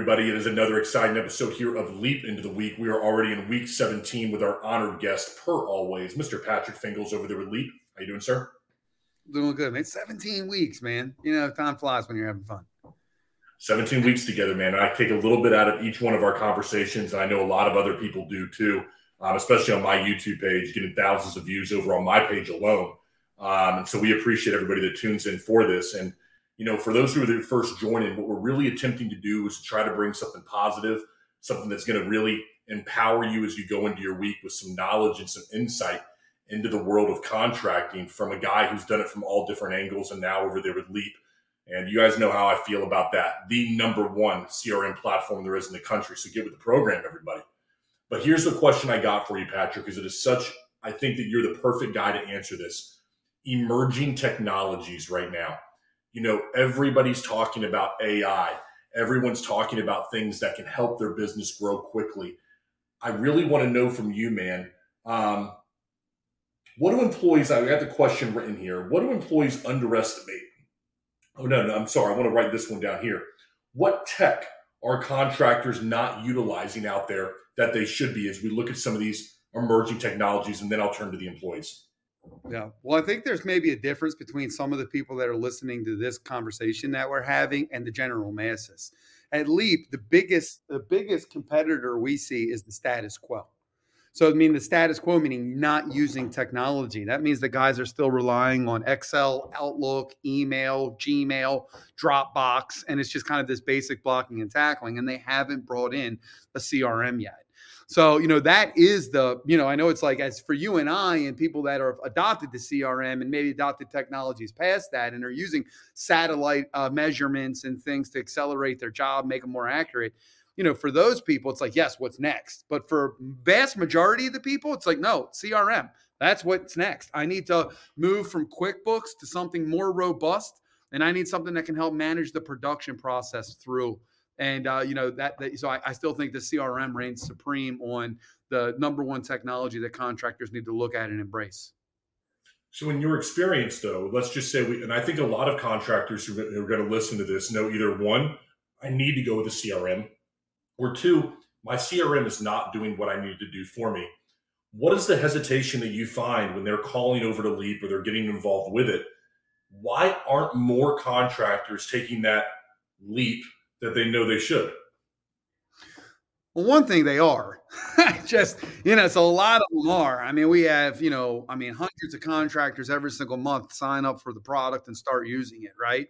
everybody. It is another exciting episode here of Leap into the Week. We are already in week 17 with our honored guest, per always, Mr. Patrick Fingles over there with Leap. How you doing, sir? Doing good, man. 17 weeks, man. You know, time flies when you're having fun. 17 weeks together, man. I take a little bit out of each one of our conversations, and I know a lot of other people do too, um, especially on my YouTube page, getting thousands of views over on my page alone. Um, and so we appreciate everybody that tunes in for this. And you know, for those who are first joining, what we're really attempting to do is try to bring something positive, something that's going to really empower you as you go into your week with some knowledge and some insight into the world of contracting from a guy who's done it from all different angles and now over there with Leap. And you guys know how I feel about that. The number one CRM platform there is in the country. So get with the program, everybody. But here's the question I got for you, Patrick, because it is such, I think that you're the perfect guy to answer this. Emerging technologies right now you know, everybody's talking about AI. Everyone's talking about things that can help their business grow quickly. I really want to know from you, man. Um, what do employees? I got the question written here. What do employees underestimate? Oh no, no, I'm sorry. I want to write this one down here. What tech are contractors not utilizing out there that they should be? As we look at some of these emerging technologies, and then I'll turn to the employees. Yeah. Well, I think there's maybe a difference between some of the people that are listening to this conversation that we're having and the general masses. At Leap, the biggest the biggest competitor we see is the status quo. So I mean the status quo meaning not using technology. That means the guys are still relying on Excel, Outlook, email, Gmail, Dropbox, and it's just kind of this basic blocking and tackling, and they haven't brought in a CRM yet. So, you know, that is the, you know, I know it's like as for you and I and people that are adopted the CRM and maybe adopted technologies past that and are using satellite uh, measurements and things to accelerate their job, make them more accurate. You know, for those people, it's like, yes, what's next? But for vast majority of the people, it's like, no, CRM. That's what's next. I need to move from QuickBooks to something more robust, and I need something that can help manage the production process through and uh, you know that, that so I, I, still think the CRM reigns supreme on the number one technology that contractors need to look at and embrace. So, in your experience, though, let's just say, we, and I think a lot of contractors who are going to listen to this know either one, I need to go with a CRM, or two, my CRM is not doing what I need to do for me. What is the hesitation that you find when they're calling over to Leap or they're getting involved with it? Why aren't more contractors taking that leap that they know they should? Well, one thing they are just, you know, so a lot of them are. I mean, we have, you know, I mean, hundreds of contractors every single month sign up for the product and start using it, right?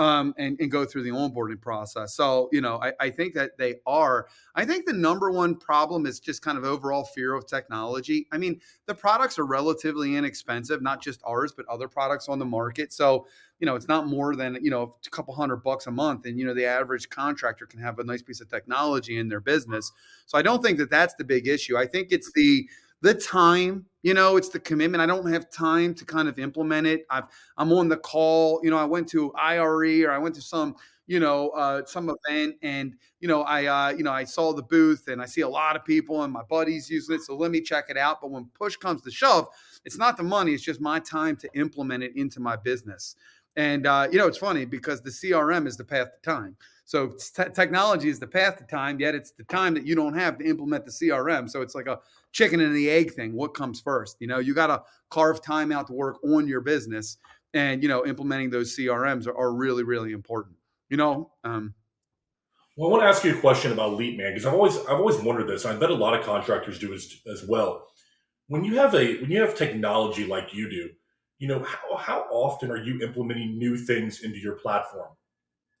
Um, and, and go through the onboarding process. So, you know, I, I think that they are. I think the number one problem is just kind of overall fear of technology. I mean, the products are relatively inexpensive, not just ours, but other products on the market. So, you know, it's not more than, you know, a couple hundred bucks a month. And, you know, the average contractor can have a nice piece of technology in their business. So I don't think that that's the big issue. I think it's the, the time you know it's the commitment. I don't have time to kind of implement it. I've, i'm on the call you know i went to IRE or i went to some you know uh, some event and you know i uh, you know i saw the booth and i see a lot of people and my buddies using it so let me check it out. But when push comes to shove it's not the money it's just my time to implement it into my business. And uh, you know it's funny because the crm is the path to time so t- technology is the path to time, yet it's the time that you don't have to implement the CRM. So it's like a chicken and the egg thing. What comes first? You know, you got to carve time out to work on your business, and you know, implementing those CRMs are, are really, really important. You know. Um, well, I want to ask you a question about Leap, man, because I've always I've always wondered this. I bet a lot of contractors do as as well. When you have a when you have technology like you do, you know how how often are you implementing new things into your platform?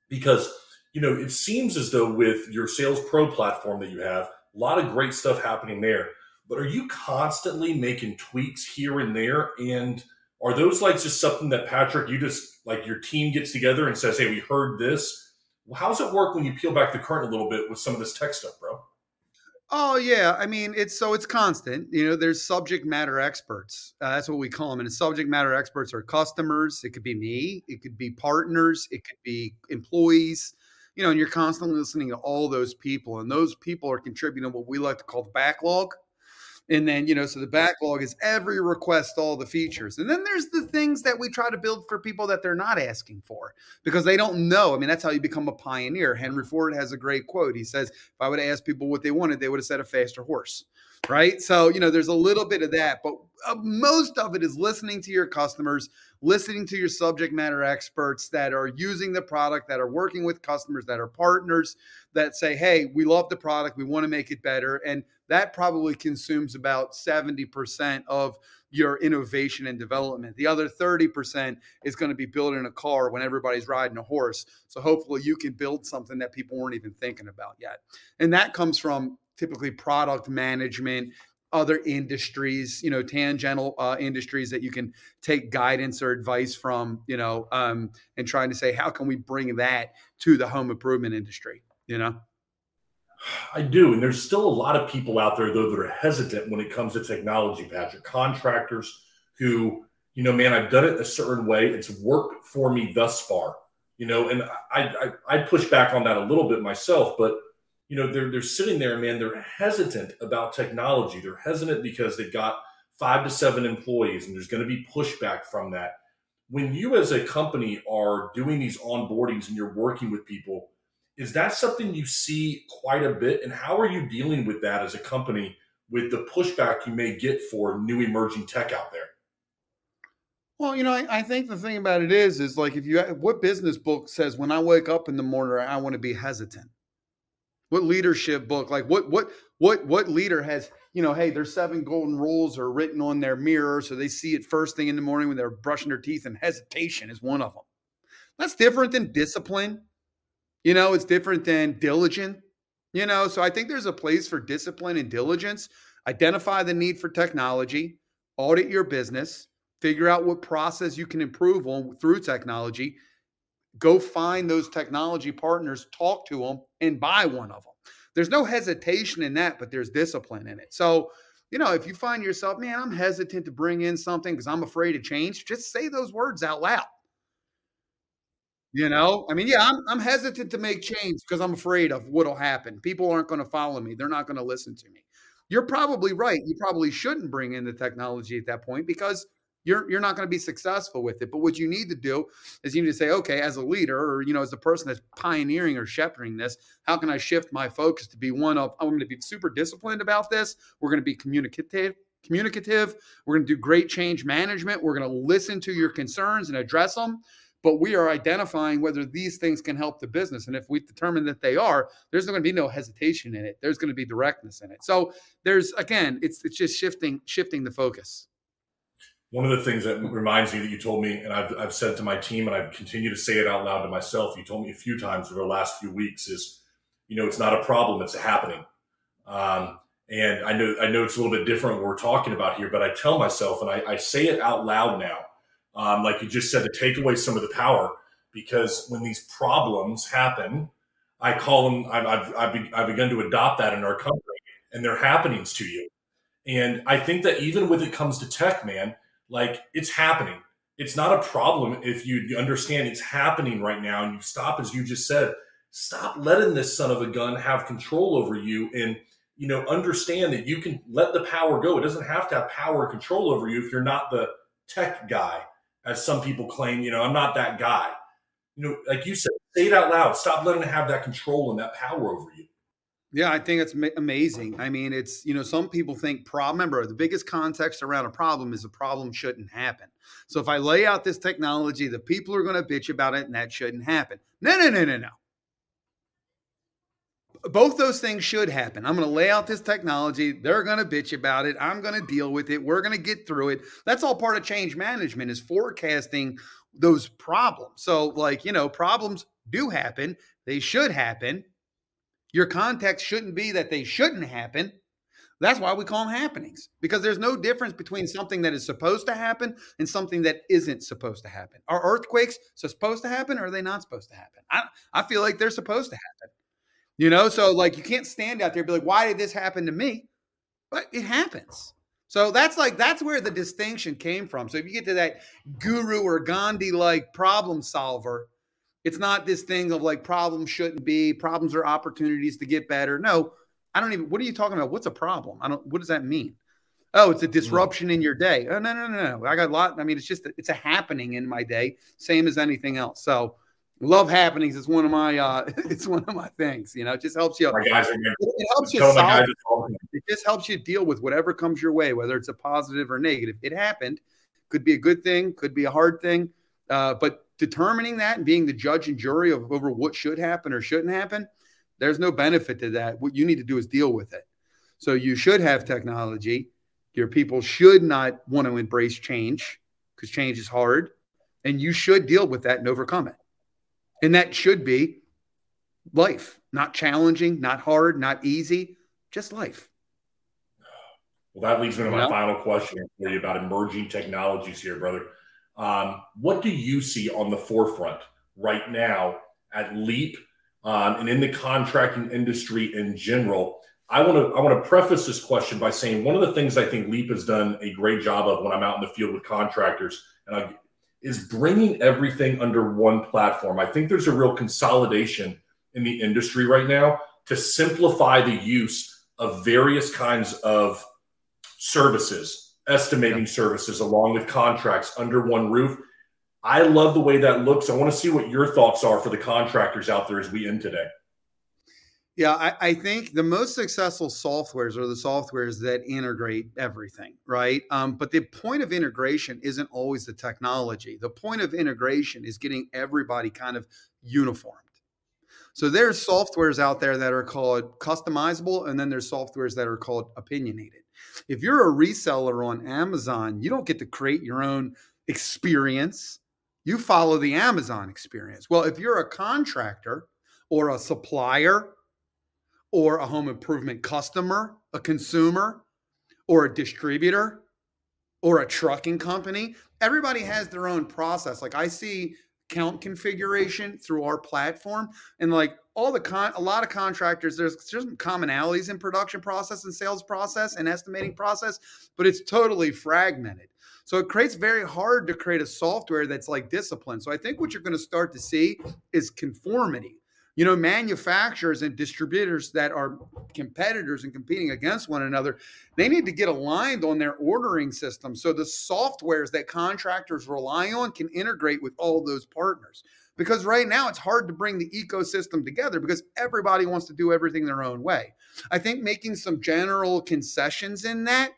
Because you know, it seems as though with your Sales Pro platform that you have, a lot of great stuff happening there. But are you constantly making tweaks here and there? And are those like just something that Patrick, you just like your team gets together and says, "Hey, we heard this." How does it work when you peel back the curtain a little bit with some of this tech stuff, bro? Oh yeah, I mean it's so it's constant. You know, there's subject matter experts. Uh, that's what we call them. And the subject matter experts are customers. It could be me. It could be partners. It could be employees you know, and you're constantly listening to all those people, and those people are contributing what we like to call the backlog. And then, you know, so the backlog is every request, all the features. And then there's the things that we try to build for people that they're not asking for because they don't know. I mean, that's how you become a pioneer. Henry Ford has a great quote. He says, if I would have asked people what they wanted, they would have said a faster horse. Right. So, you know, there's a little bit of that, but uh, most of it is listening to your customers, listening to your subject matter experts that are using the product, that are working with customers, that are partners that say, hey, we love the product, we want to make it better. And that probably consumes about 70% of your innovation and development. The other 30% is going to be building a car when everybody's riding a horse. So hopefully you can build something that people weren't even thinking about yet. And that comes from typically product management other industries, you know, tangential uh, industries that you can take guidance or advice from, you know, um, and trying to say, how can we bring that to the home improvement industry, you know? I do. And there's still a lot of people out there, though, that are hesitant when it comes to technology, Patrick. Contractors who, you know, man, I've done it a certain way. It's worked for me thus far, you know, and I, I, I push back on that a little bit myself, but you know, they're they're sitting there, man. They're hesitant about technology. They're hesitant because they've got five to seven employees, and there's going to be pushback from that. When you, as a company, are doing these onboardings and you're working with people, is that something you see quite a bit? And how are you dealing with that as a company with the pushback you may get for new emerging tech out there? Well, you know, I, I, think the thing about it is, is like if you what business book says when I wake up in the morning, I want to be hesitant. What leadership book? Like what what what what leader has you know? Hey, there's seven golden rules are written on their mirror, so they see it first thing in the morning when they're brushing their teeth, and hesitation is one of them. That's different than discipline. You know, it's different than diligent. You know, so I think there's a place for discipline and diligence. Identify the need for technology, audit your business, figure out what process you can improve on through technology, go find those technology partners, talk to them, and buy one of them. There's no hesitation in that, but there's discipline in it. So, you know, if you find yourself, man, I'm hesitant to bring in something because I'm afraid of change, just say those words out loud. You know, I mean, yeah, I'm, I'm hesitant to make change because I'm afraid of what'll happen. People aren't going to follow me. They're not going to listen to me. You're probably right. You probably shouldn't bring in the technology at that point because you're you're not going to be successful with it. But what you need to do is you need to say, okay, as a leader, or you know, as the person that's pioneering or shepherding this, how can I shift my focus to be one of I'm going to be super disciplined about this. We're going to be communicative, communicative. We're going to do great change management. We're going to listen to your concerns and address them. But we are identifying whether these things can help the business. And if we determine that they are, there's going to be no hesitation in it. There's going to be directness in it. So there's again, it's it's just shifting shifting the focus one of the things that reminds me that you told me, and I've, I've said to my team, and I've continued to say it out loud to myself, you told me a few times over the last few weeks is, you know, it's not a problem, it's a happening. Um, and I know, I know it's a little bit different what we're talking about here, but I tell myself, and I, I say it out loud now, um, like you just said, to take away some of the power, because when these problems happen, I call them, I've, I've, I've, I've begun to adopt that in our company, and they're happenings to you. And I think that even when it comes to tech, man, like it's happening. It's not a problem if you understand it's happening right now and you stop, as you just said, stop letting this son of a gun have control over you and you know understand that you can let the power go. It doesn't have to have power control over you if you're not the tech guy, as some people claim, you know, I'm not that guy. You know, like you said, say it out loud. Stop letting it have that control and that power over you. Yeah, I think it's amazing. I mean, it's, you know, some people think problem. Remember, the biggest context around a problem is a problem shouldn't happen. So if I lay out this technology, the people are going to bitch about it and that shouldn't happen. No, no, no, no, no. Both those things should happen. I'm going to lay out this technology. They're going to bitch about it. I'm going to deal with it. We're going to get through it. That's all part of change management is forecasting those problems. So, like, you know, problems do happen. They should happen your context shouldn't be that they shouldn't happen. That's why we call them happenings because there's no difference between something that is supposed to happen and something that isn't supposed to happen. Are earthquakes supposed to happen or are they not supposed to happen? I, I feel like they're supposed to happen. You know, so like you can't stand out there and be like, why did this happen to me? But it happens. So that's like that's where the distinction came from. So if you get to that guru or Gandhi like problem solver, it's not this thing of like problems shouldn't be, problems are opportunities to get better. No, I don't even what are you talking about? What's a problem? I don't what does that mean? Oh, it's a disruption mm. in your day. Oh, no, no, no, no. I got a lot. I mean, it's just, it's a happening in my day, same as anything else. So love happenings is one of my, uh, it's one of my things, you know, it just helps you. It, it helps you solve, it just helps you deal with whatever comes your way, whether it's a positive or negative. It happened. Could be a good thing, could be a hard thing. Uh, but determining that and being the judge and jury of over what should happen or shouldn't happen, there's no benefit to that. What you need to do is deal with it. So you should have technology your people should not want to embrace change because change is hard. And you should deal with that and overcome it. And that should be life, not challenging, not hard, not easy, just life. Well, that leads me to my final question for you about emerging technologies here, brother. Um, what do you see on the forefront right now at Leap um, and in the contracting industry in general I want to I want to preface this question by saying one of the things I think Leap has done a great job of when I'm out in the field with contractors and I, is bringing everything under one platform. I think there's a real consolidation in the industry right now to simplify the use of various kinds of services, estimating yeah. services along with contracts under one roof. I love the way that looks. I want to see what your thoughts are for the contractors out there as we end today. Yeah, I, I, think the most successful softwares are the softwares that integrate everything, right? Um, but the point of integration isn't always the technology. The point of integration is getting everybody kind of uniformed. So there's softwares out there that are called customizable, and then there's softwares that are called opinionated. If you're a reseller on Amazon, you don't get to create your own experience. You follow the Amazon experience. Well, if you're a contractor or a supplier or a home improvement customer, a consumer, or a distributor, or a trucking company. Everybody has their own process. Like I see count configuration through our platform and like all the con a lot of contractors there's there's some commonalities in production process and sales process and estimating process but it's totally fragmented so it creates very hard to create a software that's like discipline so i think what you're going to start to see is conformity you know, manufacturers and distributors that are competitors and competing against one another, they need to get aligned on their ordering system. So the softwares that contractors rely on can integrate with all those partners. Because right now it's hard to bring the ecosystem together because everybody wants to do everything their own way. I think making some general concessions in that,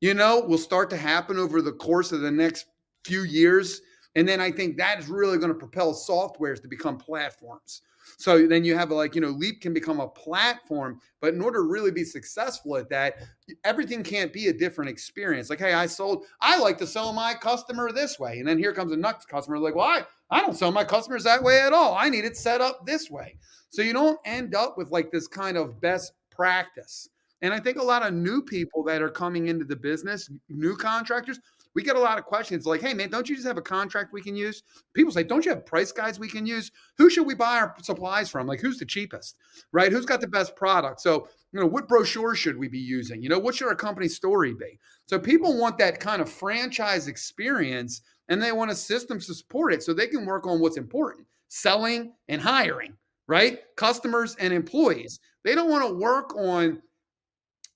you know, will start to happen over the course of the next few years. And then I think that is really going to propel softwares to become platforms. So then you have like, you know, Leap can become a platform, but in order to really be successful at that, everything can't be a different experience. Like, hey, I sold, I like to sell my customer this way. And then here comes a next customer, like, well, I, I don't sell my customers that way at all. I need it set up this way. So you don't end up with like this kind of best practice. And I think a lot of new people that are coming into the business, new contractors, we get a lot of questions like, hey, man, don't you just have a contract we can use? People say, don't you have price guides we can use? Who should we buy our supplies from? Like, who's the cheapest, right? Who's got the best product? So, you know, what brochure should we be using? You know, what should our company story be? So, people want that kind of franchise experience and they want a system to support it so they can work on what's important selling and hiring, right? Customers and employees. They don't want to work on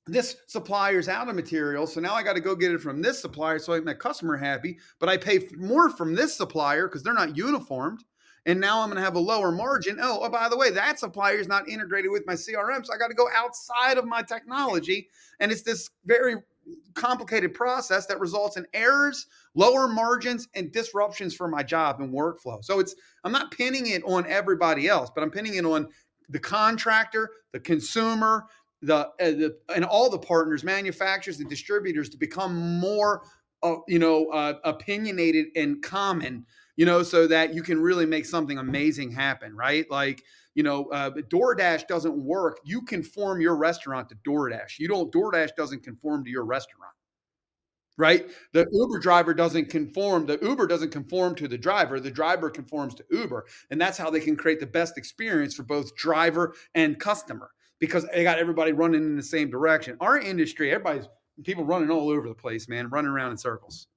this supplier's out of material. So now I got to go get it from this supplier so I make my customer happy. But I pay more from this supplier because they're not uniformed. And now I'm going to have a lower margin. Oh, oh, by the way, that supplier is not integrated with my CRM. So I got to go outside of my technology. And it's this very complicated process that results in errors, lower margins, and disruptions for my job and workflow. So it's, I'm not pinning it on everybody else, but I'm pinning it on the contractor, the consumer, the, uh, the and all the partners, manufacturers and distributors to become more, uh, you know, uh, opinionated and common, you know, so that you can really make something amazing happen, right? Like, you know, uh, DoorDash doesn't work. You conform your restaurant to DoorDash. You don't. DoorDash doesn't conform to your restaurant right? The Uber driver doesn't conform, the Uber doesn't conform to the driver, the driver conforms to Uber. And that's how they can create the best experience for both driver and customer because they got everybody running in the same direction. Our industry, everybody's people running all over the place, man, running around in circles.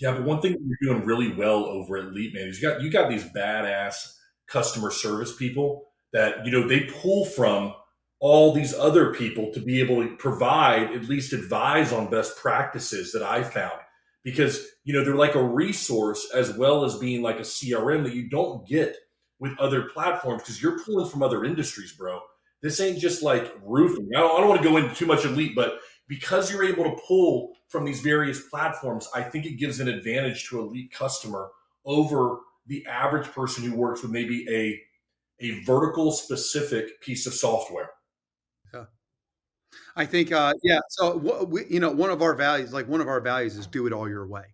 Yeah, but one thing you're doing really well over at Leap, man, is you got you got these badass customer service people that you know they pull from all these other people to be able to provide at least advise on best practices that I found because you know they're like a resource as well as being like a CRM that you don't get with other platforms because you're pulling from other industries, bro. This ain't just like roofing. I don't, I don't want to go into too much elite, but because you're able to pull from these various platforms, I think it gives an advantage to elite customer over the average person who works with maybe a a vertical specific piece of software. Yeah. I think, uh, yeah. So, we, you know, one of our values, like one of our values is do it all your way.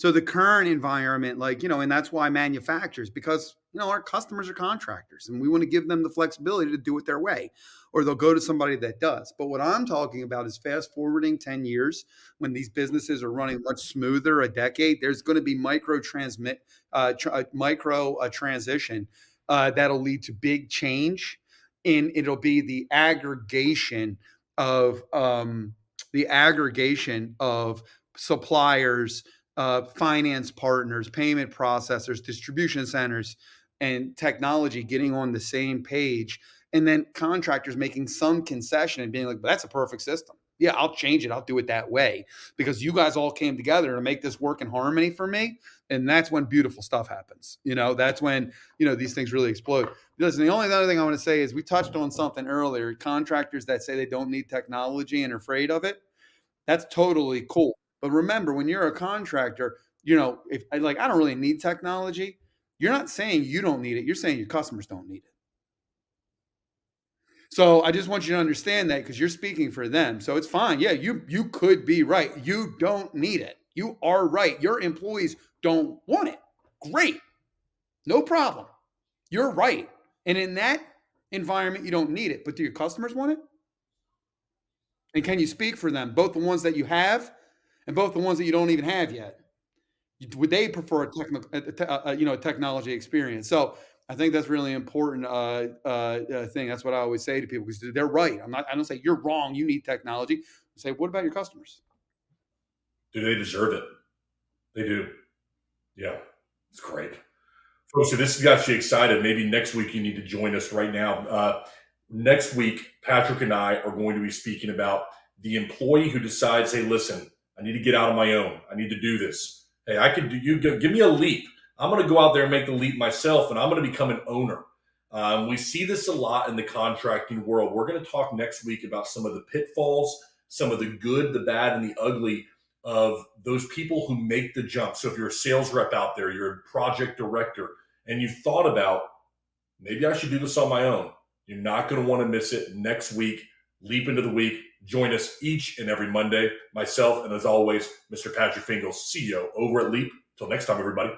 So the current environment, like, you know, and that's why manufacturers, because, you know, our customers are contractors and we want to give them the flexibility to do it their way, or they'll go to somebody that does. But what I'm talking about is fast forwarding 10 years when these businesses are running much smoother, a decade, there's going to be micro transmit, uh, tr- uh, micro uh, transition uh, that'll lead to big change. And it'll be the aggregation of um, the aggregation of suppliers, uh, finance partners, payment processors, distribution centers, and technology getting on the same page, and then contractors making some concession and being like, "That's a perfect system. Yeah, I'll change it. I'll do it that way because you guys all came together to make this work in harmony for me." And that's when beautiful stuff happens. You know, that's when you know these things really explode. Listen, the only other thing I want to say is we touched on something earlier. Contractors that say they don't need technology and are afraid of it. That's totally cool but remember, when you're a contractor, you know, if like I don't really need technology, you're not saying you don't need it. You're saying your customers don't need it. So I just want you to understand that because you're speaking for them. So it's fine. Yeah, you you could be right. You don't need it. You are right. Your employees don't want it. Great. No problem. You're right. And in that environment, you don't need it. But do your customers want it? And can you speak for them, both the ones that you have and both the ones that you don't even have yet. Would they prefer a technical, you know, technology experience? So I think that's really important uh, uh, uh, thing. That's what I always say to people because they're right. I'm not. I don't say you're wrong. You need technology. I say, what about your customers? Do they deserve it? They do. Yeah, it's great. Folks, so this got you excited. Maybe next week you need to join us right now. Uh, next week, Patrick and I are going to be speaking about the employee who decides, hey, listen, I need to get out on my own. I need to do this. Hey, I can do you give me a leap. I'm going to go out there and make the leap myself, and I'm going to become an owner. Um, we see this a lot in the contracting world. We're going to talk next week about some of the pitfalls, some of the good, the bad, and the ugly of those people who make the jump. So if you're a sales rep out there, you're a project director, and you've thought about maybe I should do this on my own, you're not going to want to miss it next week. Leap into the week. Join us each and every Monday. Myself, and as always, Mr. Patrick Fingles, CEO over at Leap. Till next time, everybody.